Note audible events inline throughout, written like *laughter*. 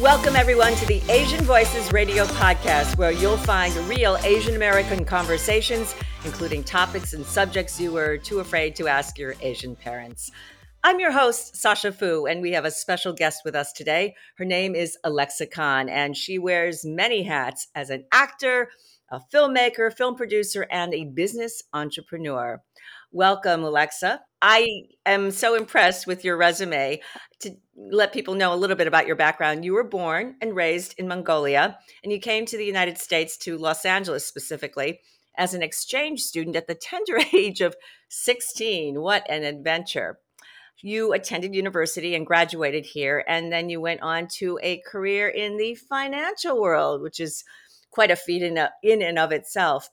Welcome, everyone, to the Asian Voices Radio podcast, where you'll find real Asian American conversations, including topics and subjects you were too afraid to ask your Asian parents. I'm your host, Sasha Fu, and we have a special guest with us today. Her name is Alexa Khan, and she wears many hats as an actor, a filmmaker, film producer, and a business entrepreneur. Welcome, Alexa. I am so impressed with your resume. To let people know a little bit about your background, you were born and raised in Mongolia, and you came to the United States, to Los Angeles specifically, as an exchange student at the tender *laughs* age of 16. What an adventure! You attended university and graduated here, and then you went on to a career in the financial world, which is quite a feat in, in and of itself.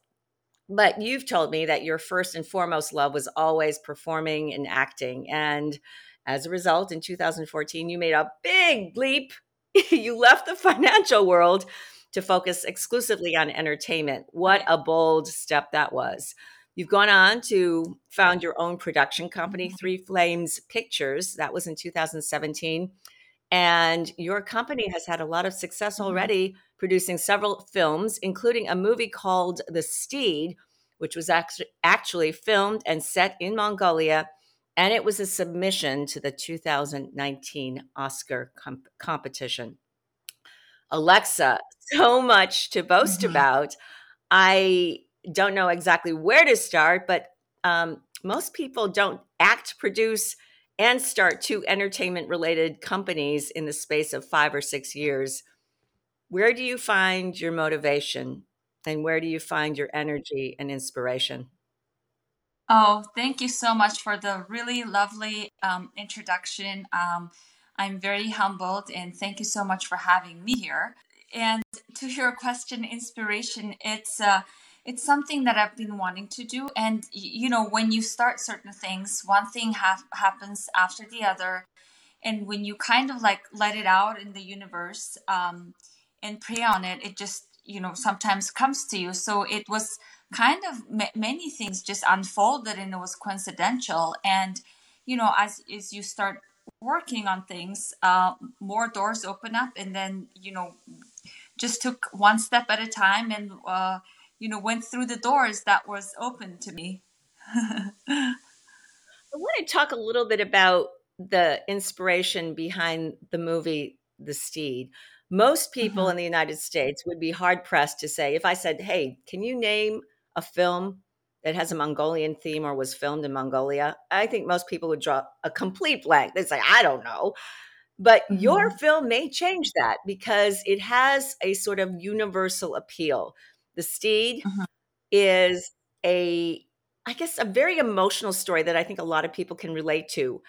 But you've told me that your first and foremost love was always performing and acting. And as a result, in 2014, you made a big leap. *laughs* you left the financial world to focus exclusively on entertainment. What a bold step that was. You've gone on to found your own production company, mm-hmm. Three Flames Pictures. That was in 2017. And your company has had a lot of success mm-hmm. Producing several films, including a movie called The Steed, which was actually filmed and set in Mongolia. And it was a submission to the 2019 Oscar comp- competition. Alexa, so much to boast mm-hmm. about. I don't know exactly where to start, but um, most people don't act, produce, and start two entertainment related companies in the space of five or six years. Where do you find your motivation and where do you find your energy and inspiration? Oh, thank you so much for the really lovely um, introduction. Um, I'm very humbled and thank you so much for having me here. And to your question, inspiration, it's uh, it's something that I've been wanting to do. And you know, when you start certain things, one thing ha- happens after the other, and when you kind of like let it out in the universe um, and pray on it, it just you know sometimes comes to you. So it was kind of m- many things just unfolded, and it was coincidental. And you know, as as you start working on things, uh, more doors open up, and then you know, just took one step at a time, and uh, you know went through the doors that was open to me *laughs* i want to talk a little bit about the inspiration behind the movie the steed most people mm-hmm. in the united states would be hard pressed to say if i said hey can you name a film that has a mongolian theme or was filmed in mongolia i think most people would draw a complete blank they'd say i don't know but mm-hmm. your film may change that because it has a sort of universal appeal the Steed mm-hmm. is a, I guess, a very emotional story that I think a lot of people can relate to.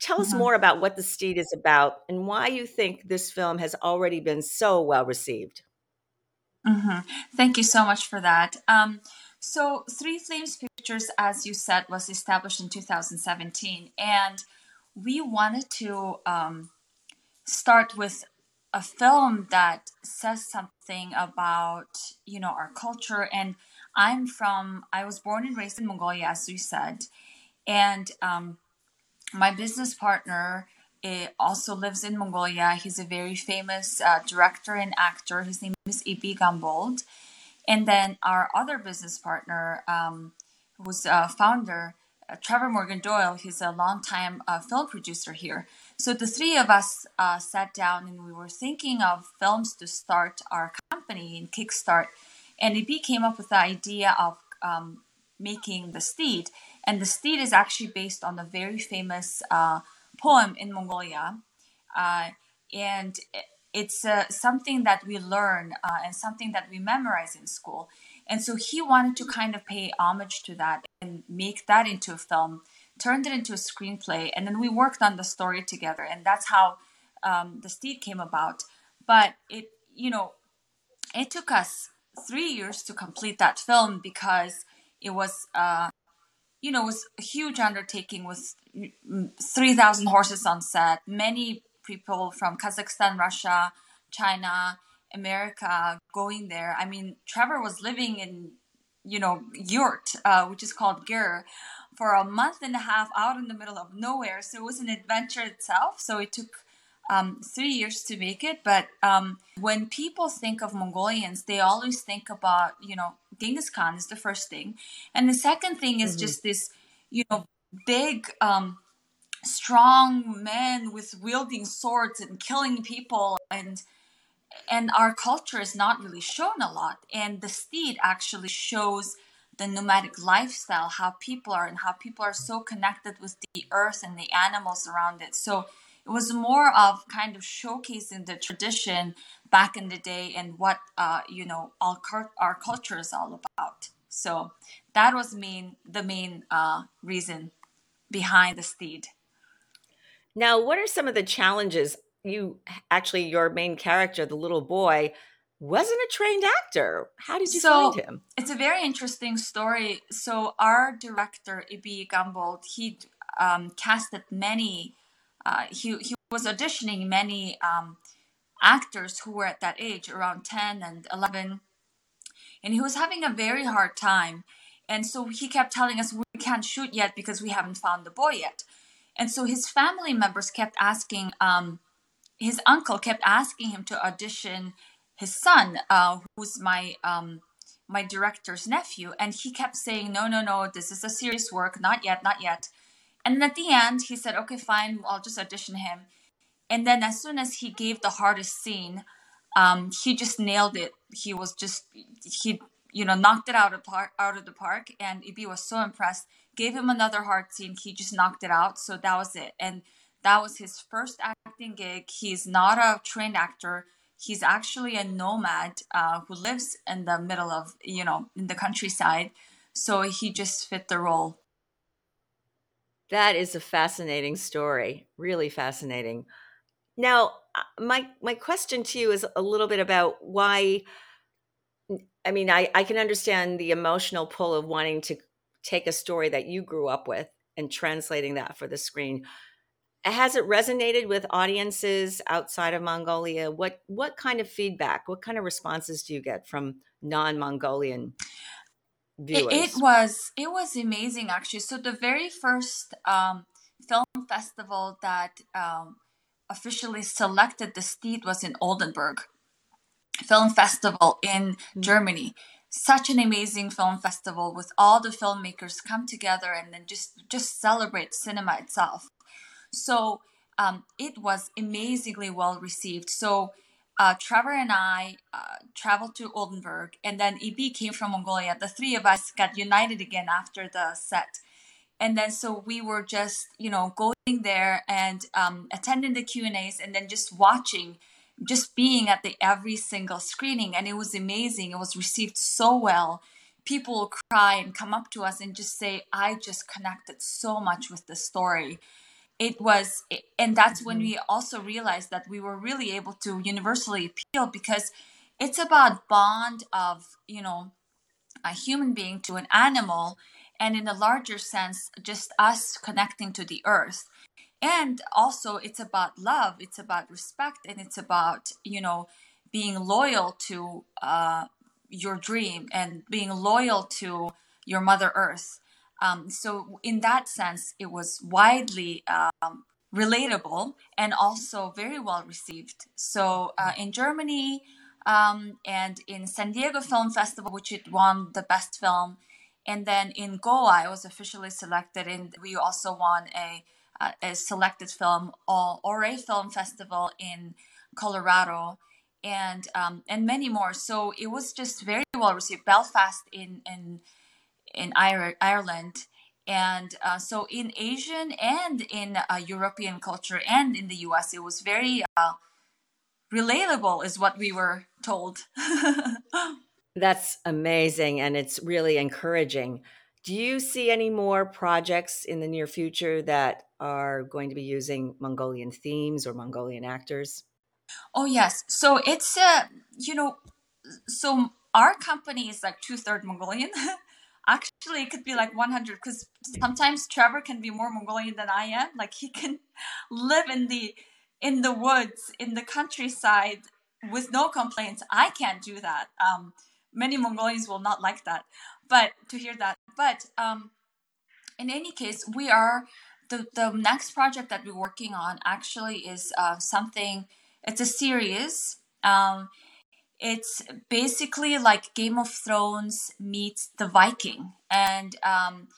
Tell us mm-hmm. more about what The Steed is about and why you think this film has already been so well received. Mm-hmm. Thank you so much for that. Um, so, Three Flames Pictures, as you said, was established in 2017, and we wanted to um, start with a film that says something about you know our culture and i'm from i was born and raised in mongolia as you said and um, my business partner eh, also lives in mongolia he's a very famous uh, director and actor his name is ibi gambold and then our other business partner um, who's a founder uh, trevor morgan doyle he's a longtime uh, film producer here so the three of us uh, sat down and we were thinking of films to start our company and kickstart. And it came up with the idea of um, making The Steed. And The Steed is actually based on a very famous uh, poem in Mongolia. Uh, and it's uh, something that we learn uh, and something that we memorize in school. And so he wanted to kind of pay homage to that and make that into a film turned it into a screenplay, and then we worked on the story together, and that's how um, the Steed came about. But it, you know, it took us three years to complete that film because it was, uh, you know, it was a huge undertaking with three thousand horses on set, many people from Kazakhstan, Russia, China, America going there. I mean, Trevor was living in, you know, yurt, uh, which is called ger, for a month and a half out in the middle of nowhere. So it was an adventure itself. So it took um, three years to make it. But um, when people think of Mongolians, they always think about, you know, Genghis Khan is the first thing. And the second thing is mm-hmm. just this, you know, big, um, strong men with wielding swords and killing people and and our culture is not really shown a lot and the steed actually shows the nomadic lifestyle how people are and how people are so connected with the earth and the animals around it so it was more of kind of showcasing the tradition back in the day and what uh, you know all our culture is all about. So that was main the main uh, reason behind the steed. Now, what are some of the challenges? You actually, your main character, the little boy, wasn't a trained actor. How did you so, find him? It's a very interesting story. So our director, Ibi Gambold, he um, casted many uh, he he was auditioning many um, actors who were at that age, around ten and eleven, and he was having a very hard time. And so he kept telling us, "We can't shoot yet because we haven't found the boy yet." And so his family members kept asking. Um, his uncle kept asking him to audition his son, uh, who's my um, my director's nephew, and he kept saying, "No, no, no, this is a serious work. Not yet, not yet." And then at the end, he said, okay, fine, I'll just audition him. And then as soon as he gave the hardest scene, um, he just nailed it. He was just, he, you know, knocked it out of park, out of the park. And Ibi was so impressed. Gave him another hard scene. He just knocked it out. So that was it. And that was his first acting gig. He's not a trained actor. He's actually a nomad uh, who lives in the middle of, you know, in the countryside. So he just fit the role that is a fascinating story, really fascinating. Now, uh, my my question to you is a little bit about why. I mean, I, I can understand the emotional pull of wanting to take a story that you grew up with and translating that for the screen. Has it resonated with audiences outside of Mongolia? What what kind of feedback, what kind of responses do you get from non-Mongolian viewers? It, it, was it was amazing actually. So the very first um, film festival that um, officially selected the steed was in Oldenburg Film Festival in mm-hmm. Germany. Such an amazing film festival with all the filmmakers come together and then just just celebrate cinema itself. So um, it was amazingly well received. So uh, Trevor and I uh, traveled to Oldenburg, and then Ibi came from Mongolia. The three of us got united again after the set, and then so we were just you know going there and um, attending the Q and then just watching, just being at the every single screening, and it was amazing. It was received so well. People cry and come up to us and just say, "I just connected so much with the story." It was and that's when mm-hmm. we also realized that we were really able to universally appeal because it's about bond of you know a human being to an animal and in a larger sense just us connecting to the earth and also it's about love it's about respect and it's about you know being loyal to uh, your dream and being loyal to your mother earth um, so in that sense, it was widely um, relatable and also very well received. So uh, in Germany um, and in San Diego Film Festival, which it won the best film, and then in Goa, I was officially selected, and we also won a a selected film or a film festival in Colorado and um, and many more. So it was just very well received. Belfast in in in Ireland. And uh, so in Asian and in uh, European culture and in the US, it was very uh, relatable, is what we were told. *laughs* That's amazing. And it's really encouraging. Do you see any more projects in the near future that are going to be using Mongolian themes or Mongolian actors? Oh, yes. So it's, uh, you know, so our company is like two third Mongolian. *laughs* actually it could be like 100 because sometimes trevor can be more mongolian than i am. Like he can *laughs* live in the in the woods in the countryside with no complaints. I can't do that. Um, many mongolians will not like that but to hear that. But um, in any case we are the, the next project that we're working on actually is uh, something, it's a series. Um, it's basically like Game of Thrones meets The Viking. And um,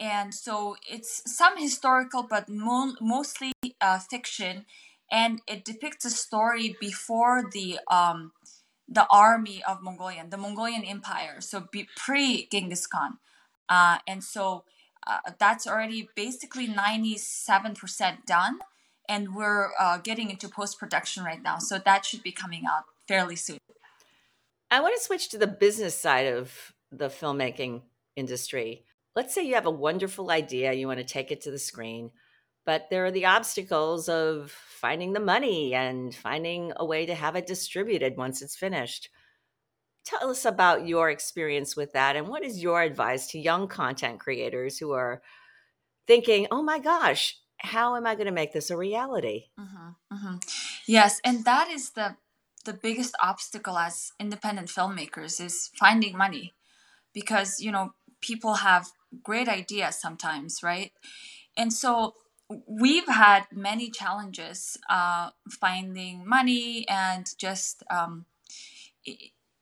and so it's some historical but mo- mostly uh, fiction. And it depicts a story before the um, the army of Mongolian, the Mongolian Empire, so pre Genghis Khan, uh, and so uh, that's already basically ninety seven percent done, and we're uh, getting into post production right now, so that should be coming out fairly soon. I want to switch to the business side of the filmmaking industry. Let's say you have a wonderful idea, you want to take it to the screen, but there are the obstacles of finding the money and finding a way to have it distributed once it's finished. Tell us about your experience with that and what is your advice to young content creators who are thinking, oh my gosh, how am I going to make this a reality? Mm-hmm, mm-hmm. Yes, and that is the the biggest obstacle as independent filmmakers is finding money because you know people have great ideas sometimes right? And so we've had many challenges uh, finding money and just um,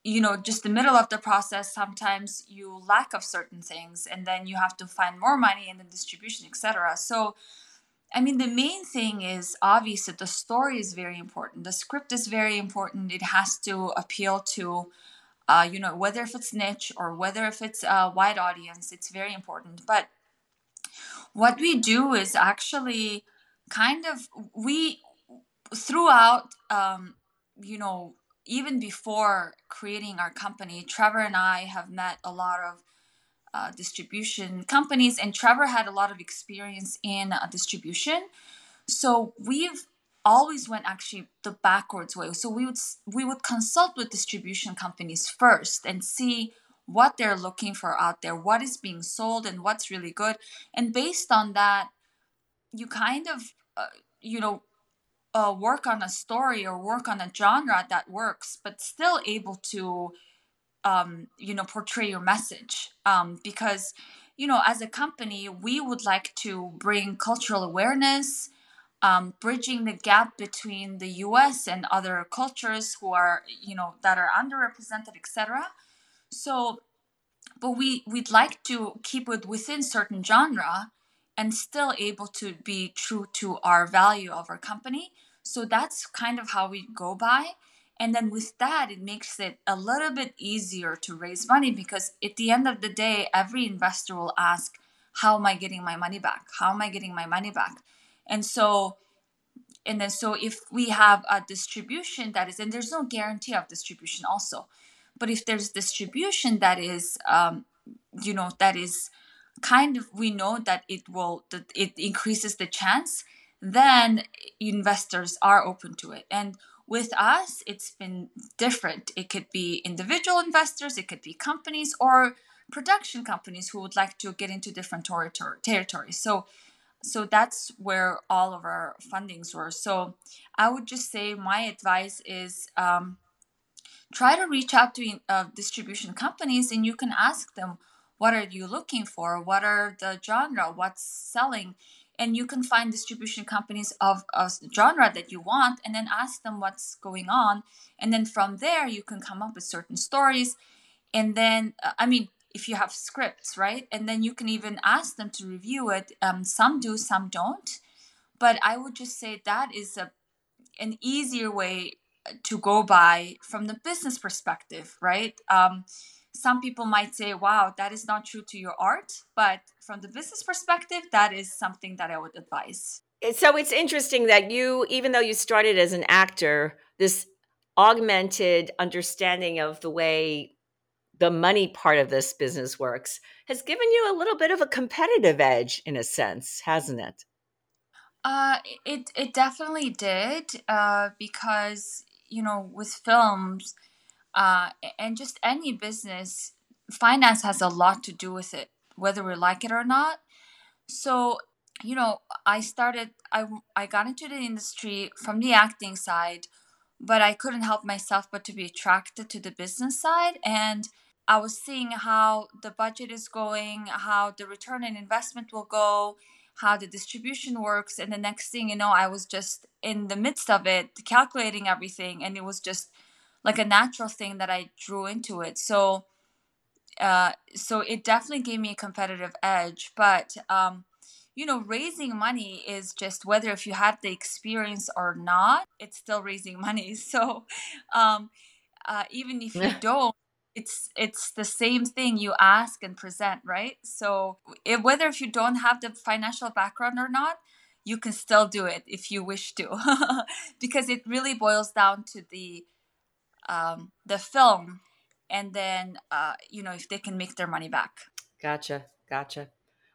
you know just the middle of the process sometimes you lack of certain things and then you have to find more money in the distribution etc so I mean, the main thing is obvious that the story is very important. The script is very important. It has to appeal to, uh, you know, whether if it's niche or whether if it's a wide audience, it's very important. But what we do is actually kind of, we, throughout, um, you know, even before creating our company, Trevor and I have met a lot of uh, distribution companies, and Trevor had a lot of experience in uh, distribution. So we've always went actually the backwards way. So we would we would consult with distribution companies first and see what they're looking for out there, what is being sold, and what's really good. And based on that, you kind of uh, you know uh, work on a story or work on a genre that works, but still able to um, you know portray your message. Um, because you know as a company we would like to bring cultural awareness um, bridging the gap between the us and other cultures who are you know that are underrepresented etc so but we we'd like to keep it within certain genre and still able to be true to our value of our company. So that's kind of how we go by and then with that, it makes it a little bit easier to raise money because at the end of the day, every investor will ask, How am I getting my money back? How am I getting my money back? And so, and then so if we have a distribution that is, and there's no guarantee of distribution also, but if there's distribution that is, um, you know, that is kind of, we know that it will, that it increases the chance, then investors are open to it. And with us, it's been different. It could be individual investors, it could be companies or production companies who would like to get into different territory, territories. So, so that's where all of our fundings were. So, I would just say my advice is um, try to reach out to uh, distribution companies, and you can ask them, "What are you looking for? What are the genre? What's selling?" And you can find distribution companies of a genre that you want and then ask them what's going on. And then from there you can come up with certain stories. And then uh, i mean if you have scripts right? And then you can even ask them to review it. Um, some do some don't. But i would just say that is a an easier way to go by from the business perspective right? Um, some people might say, wow, that is not true to your art. But from the business perspective, that is something that I would advise. So it's interesting that you, even though you started as an actor, this augmented understanding of the way the money part of this business works has given you a little bit of a competitive edge in a sense, hasn't it? Uh, it it definitely did uh, because you know with films uh, and just any business, finance has a lot to do with it, whether we like it or not. So, you know, I started, I, I got into the industry from the acting side, but I couldn't help myself but to be attracted to the business side. And I was seeing how the budget is going, how the return on investment will go, how the distribution works and the next thing you know i was just in the midst of it calculating everything and it was just like a natural thing that i drew into it. So uh, so it definitely gave me a competitive edge but um, you know raising money is just whether if you had the experience or not it's still raising *laughs* money. So um, uh, even if you don't it's it's the same thing you ask and present right? So it, whether if you don't have the financial background or not you can still do it if you wish to *laughs* because it really boils down to the um, the film and then uh, you know if they can make their money back. Gotcha gotcha.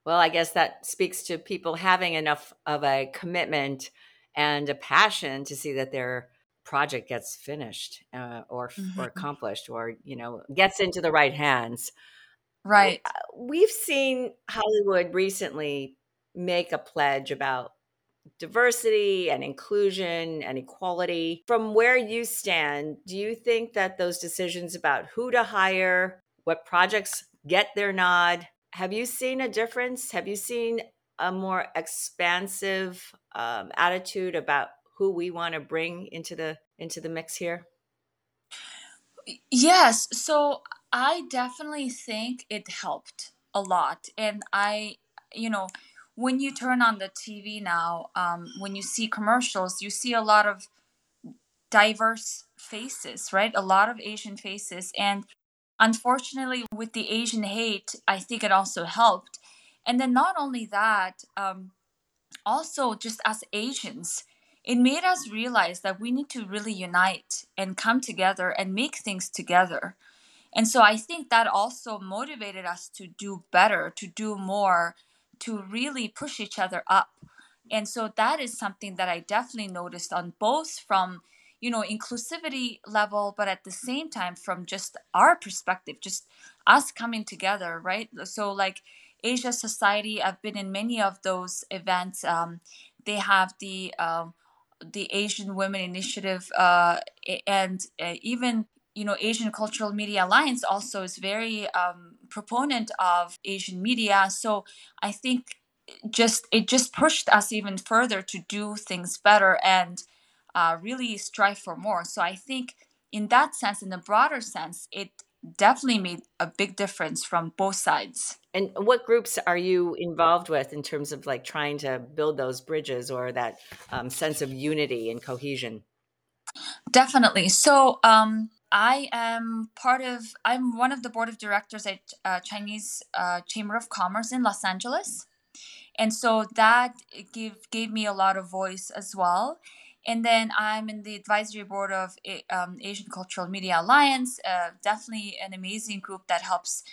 Well i guess that speaks to people having enough of a commitment and a passion to see that they're project gets finished uh, or mm-hmm. or accomplished or you know gets into the right hands. Right. We've seen hollywood recently make a pledge about diversity and inclusion and equality from where you stand do you think that those decisions about who to hire what projects get their nod have you seen a difference have you seen a more expansive um, attitude about who we want to bring into the into the mix here? Yes, so I definitely think it helped a lot, and I, you know, when you turn on the TV now, um, when you see commercials, you see a lot of diverse faces, right? A lot of Asian faces, and unfortunately, with the Asian hate, I think it also helped. And then not only that, um, also just as Asians, it made us realize that we need to really unite and come together and make things together. And so I think that also motivated us to do better, to do more, to really push each other up. And so that is something that I definitely noticed on both from, you know, inclusivity level, but at the same time from just our perspective, just us coming together, right? So like Asia Society, I've been in many of those events. Um, they have the um, the Asian Women Initiative uh, and uh, even you know Asian Cultural Media Alliance also is very um, proponent of Asian media. So I think just it just pushed us even further to do things better and uh, really strive for more. So I think in that sense, in the broader sense, it definitely made a big difference from both sides. And what groups are you involved with in terms of like trying to build those bridges or that um, sense of unity and cohesion? Definitely. So um, I am part of. I'm one of the board of directors at uh, Chinese uh, Chamber of Commerce in Los Angeles, and so that gave gave me a lot of voice as well. And then I'm in the advisory board of um, Asian Cultural Media Alliance. Uh, definitely an amazing group that helps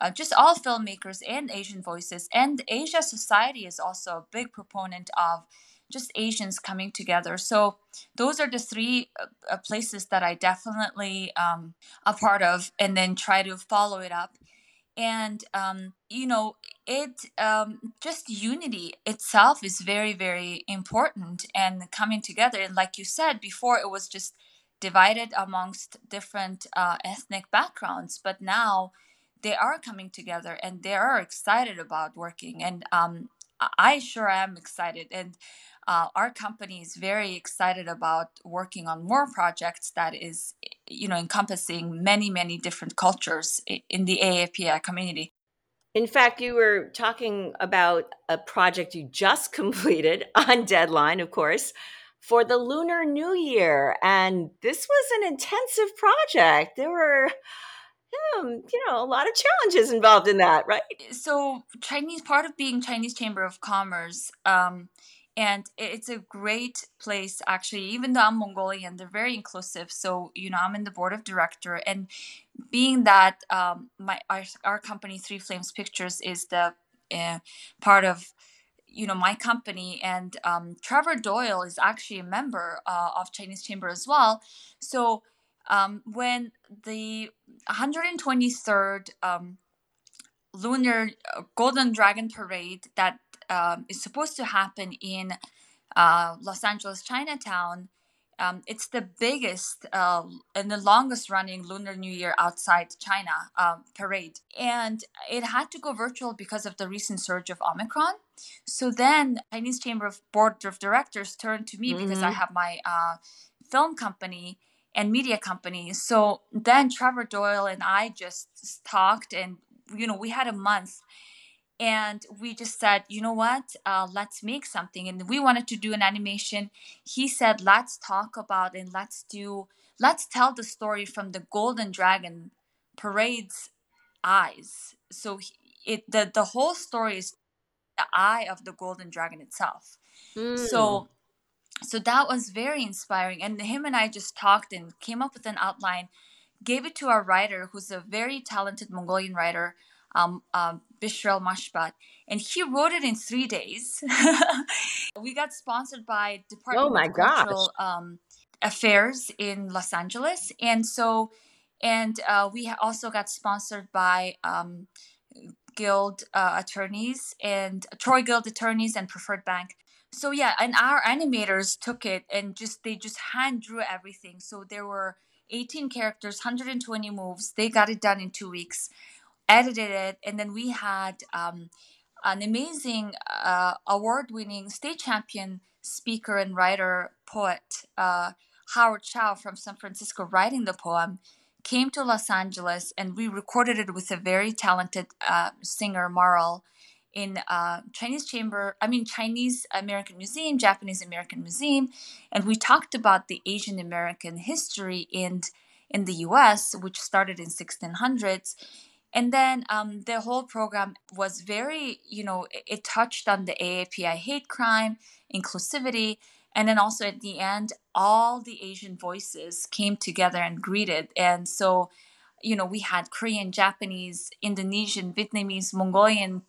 uh, just all filmmakers and Asian voices. And Asia Society is also a big proponent of just Asians coming together. So those are the three uh, uh places that I definitely um, a part of, and then try to follow it up. And um, you know, it um, just unity itself is very, very important, and coming together. And like you said before, it was just divided amongst different uh, ethnic backgrounds, but now they are coming together and they are excited about working and um, i sure am excited and uh, our company is very excited about working on more projects that is you know encompassing many many different cultures in the AAPI community. In fact you were talking about a project you just *laughs* completed on deadline of course for the lunar new year and this was an intensive project. There were yeah, you know, a lot of challenges involved in that, right? So, Chinese part of being Chinese Chamber of Commerce, um, and it's a great place actually. Even though I'm Mongolian, they're very inclusive. So, you know, I'm in the board of director, and being that um, my our, our company Three Flames Pictures is the uh, part of you know my company and um, trevor doyle is actually a member uh, of chinese chamber as well so um, when the 123rd um, lunar uh, golden dragon parade that um, is supposed to happen in uh, los angeles chinatown um, it's the biggest uh, and the longest running Lunar New Year outside China um, parade. And it had to go virtual because of the recent surge of Omicron. So then Chinese Chamber of Board of Directors turned to me mm-hmm. because I mm-hmm. have my uh, film company and media companies. So then Trevor Doyle and I just talked and, you know, we had a month. And we just said you know what? Uh, let's make something. And we wanted to do an animation. He said let's talk about and let's do let's tell the story from the golden dragon parade's eyes. So it the, the whole story is the eye of the golden dragon itself. Mm. so so that was very inspiring and him and i just talked and came up with an outline gave it to our writer who's a very talented mongolian writer um, um, Bishrel Mashbat, and he wrote it in three days. *laughs* we got sponsored by Department oh my of Cultural um, Affairs in Los Angeles, and so and uh, we also got sponsored by um, Guild uh, attorneys and Troy Guild attorneys and Preferred Bank. So yeah, and our animators took it and just they just hand drew everything. So there were 18 characters, 120 moves. They got it done in two weeks edited it, and then we had um, an amazing uh, award-winning state champion speaker and writer poet uh, Howard Chow from San Francisco writing the poem came to Los Angeles and we recorded it with a very talented uh, singer Marl in uh, Chinese Chamber, I mean Chinese American Museum, Japanese American Museum, and we talked about the Asian American history in in the U.S., which started in 1600s, and then um, the whole program was very you know it, it touched on the aapi hate crime inclusivity and then also at the end all the asian voices came together and greeted and so you know we had korean japanese indonesian vietnamese mongolian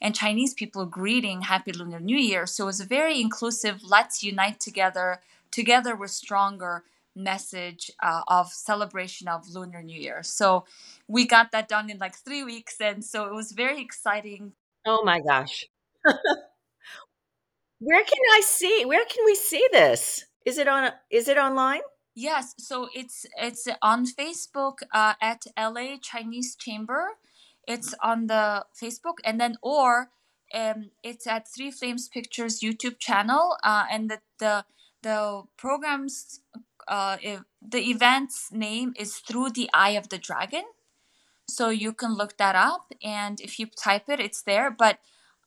and chinese people greeting happy lunar new year so it was a very inclusive let's unite together together we're stronger message uh, of celebration of Lunar New Year. So we got that done in like three weeks, and so it was very exciting. Oh my gosh! *laughs* where can I see? Where can we see this? Is it on? Is it online? Yes, so it's it's on Facebook uh, at LA Chinese Chamber. It's on the Facebook, and then or um, it's at Three Flames Pictures YouTube channel, uh, and the the the programs uh, the event's name is Through the Eye of the Dragon. So you can look that up, and if you type it, it's there. But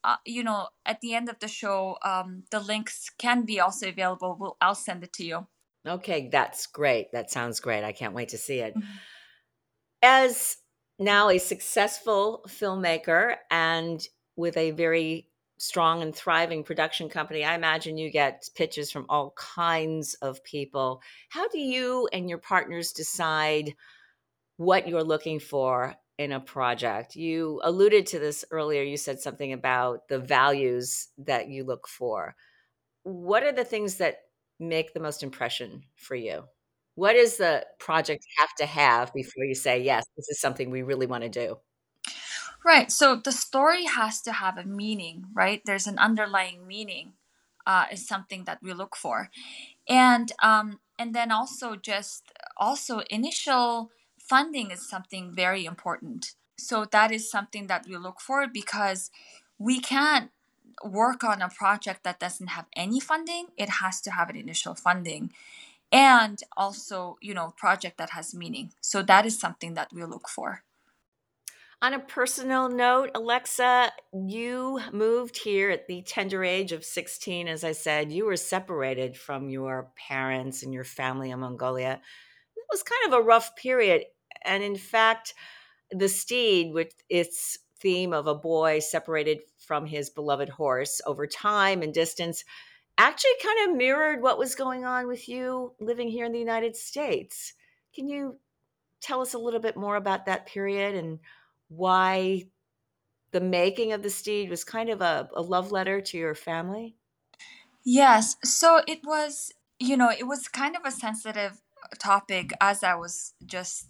uh, you know, at the end of the show, um, the links can be also available. We'll, I'll send it to you. Okay, that's great. That sounds great. I can't wait to see it. Mm-hmm. As now a successful filmmaker and with a very strong and thriving production company, I imagine you get pitches from all kinds of people. How do you and your partners decide what you're looking for in a project? You alluded to this earlier. You said something about the values that you look for. What are the things that make the most impression for you? What does the project have to have before you say, yes, this is something we really want to do? Right. So the story has to have a meaning, right? There's an underlying meaning, uh, is something that we look for, and um, and then also just also initial funding is something very important. So that is something that we look for because we can't work on a project that doesn't have any funding. It has to have an initial funding and also you know project that has meaning so that is something that we look for on a personal note, Alexa, you moved here at the tender age of 16. As I said, you were separated from your parents and your family in Mongolia. It was kind of a rough period. And in fact, the steed, with its theme of a boy separated from his beloved horse over time and distance, actually kind of mirrored what was going on with you living here in the United States. Can you tell us a little bit more about that period and why the making of the steed was kind of a, a love letter to your family? Yes. So it was, you know, it was kind of a sensitive uh, topic as I was just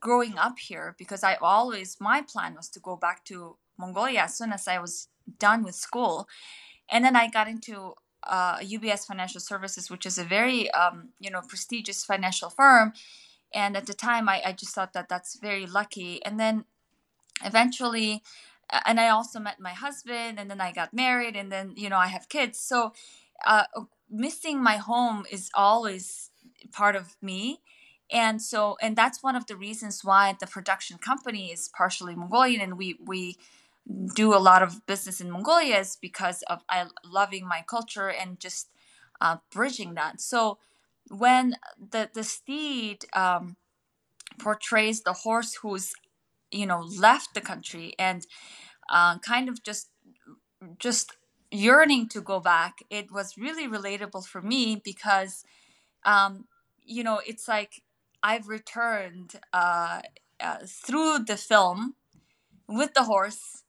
growing up here because I always, my plan was to go back to Mongolia as soon as I was done with school. And then I got into uh, UBS Financial Services, which is a very um, you know prestigious financial firm. And at the time, I, I just thought that that's very lucky. And then eventually, and I also met my husband, and then I got married, and then you know I have kids. So uh, missing my home is always part of me and so and that's one of the reasons why the production company is partially mongolian and we we do a lot of business in mongolia is because of i loving my culture and just uh, bridging that. So when the the steed um, portrays the horse who's you know left the country and uh, kind of just just yearning to go back it was really relatable for me because um, you know it's like I've returned uh, uh, through the film with the horse,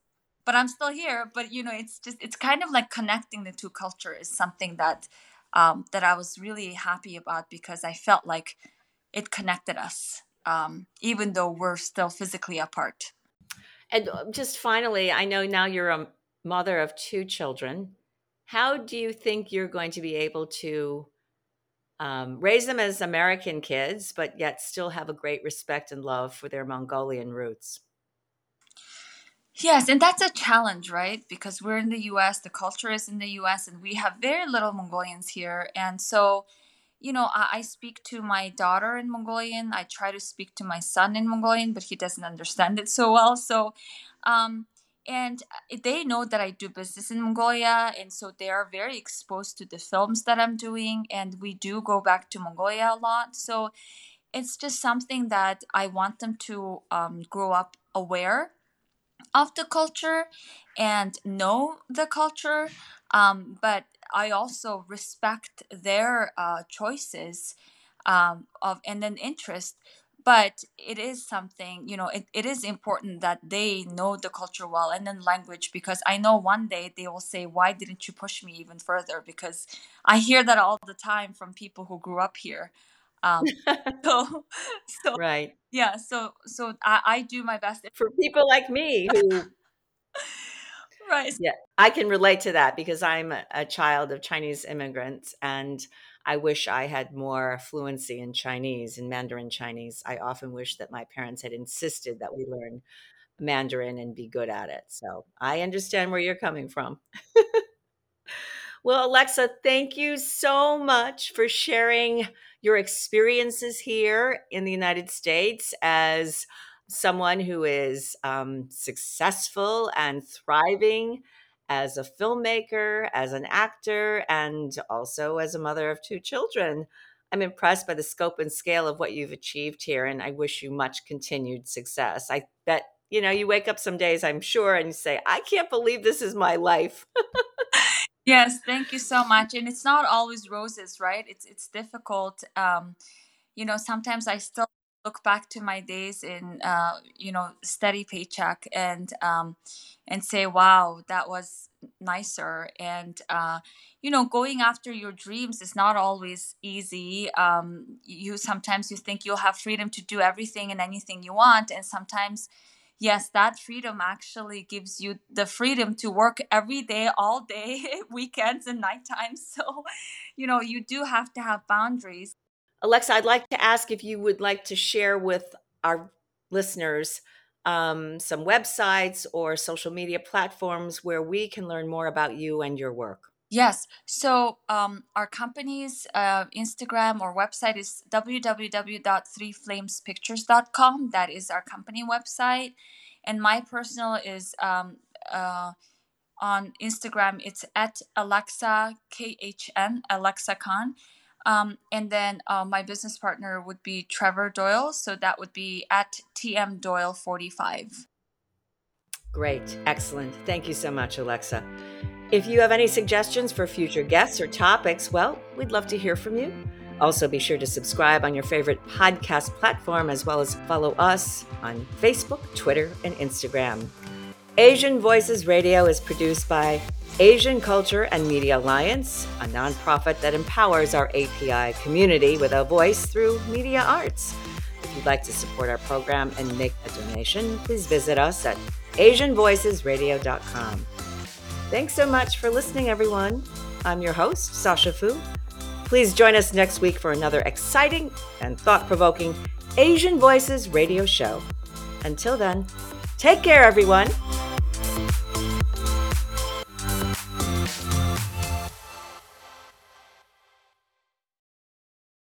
but I'm still here. But you know, it's just it's kind of like connecting the two cultures is something that um, that I was really happy about because I felt like it connected us, um, even though we're still physically apart. And uh, just finally, I know now you're a mother of two children. How do you think you're going to be able to um, raise them as American kids, but yet still have a great respect and love for their Mongolian roots. Yes, and that's a challenge, right? Because we're in the US, the culture is in the US, and we have very little Mongolians here. And so, you know, I, I, speak to my daughter in Mongolian. I try to speak to my son in Mongolian, but he doesn't understand it so well. So, um, and they know that I do business in Mongolia, and so they are very exposed to the films that I'm doing, and we do go back to Mongolia a lot. So it's just something that I want them to um, grow up aware of the culture and know the culture, um, but I also respect their uh, choices um, of and an interest. But it is something you know it, it is important that they know the culture well and then language because i know one day they will say why didn't you push me even further? Because i hear that all the time from people who grew up here um, *laughs* so so right yeah so so i, I do my best for people like me who *laughs* right yeah i can relate to that because i'm a, a child of chinese immigrants and I wish I had more fluency in Chinese, in Mandarin Chinese. I often wish that my parents had insisted that we learn Mandarin and be good at it. So I understand where you're coming from. *laughs* well, Alexa, thank you so much for sharing your experiences here in the United States as someone who is um, successful and thriving as a filmmaker, as an actor, and also as a mother of two children. I'm impressed by the scope and scale of what you've achieved here, and I wish you much continued success. I bet you know you wake up some days, I'm sure, and you say, "I can't believe this is my life." *laughs* yes, thank you so much. And it's not always roses, right? It's it's difficult. Um, you know, sometimes I still look back to my days in uh, you know steady paycheck and um, and say wow that was nicer and uh, you know going after your dreams is not always easy um, you sometimes you think you'll have freedom to do everything and anything you want and sometimes yes that freedom actually gives you the freedom to work every day all day *laughs* weekends and night times *laughs* so you know you do have to have boundaries Alexa, I'd like to ask if you would like to share with our listeners um, some websites or social media platforms where we can learn more about you and your work. Yes. So um, our company's uh, Instagram or website is www.threeflamespictures.com. That is our company website. And my personal is um, uh, on Instagram. It's at Alexa KHN, Alexa Khan. Um, and then uh, my business partner would be Trevor Doyle. So that would be at TM Doyle 45. Great. Excellent. Thank you so much, Alexa. If you have any suggestions for future guests or topics, well, we'd love to hear from you. Also, be sure to subscribe on your favorite podcast platform as well as follow us on Facebook, Twitter, and Instagram. Asian Voices Radio is produced by Asian Culture and Media Alliance, a nonprofit that empowers our API community with a voice through media arts. If you'd like to support our program and make a donation, please visit us at AsianVoicesRadio.com. Thanks so much for listening, everyone. I'm your host, Sasha Fu. Please join us next week for another exciting and thought provoking Asian Voices radio show. Until then, take care, everyone.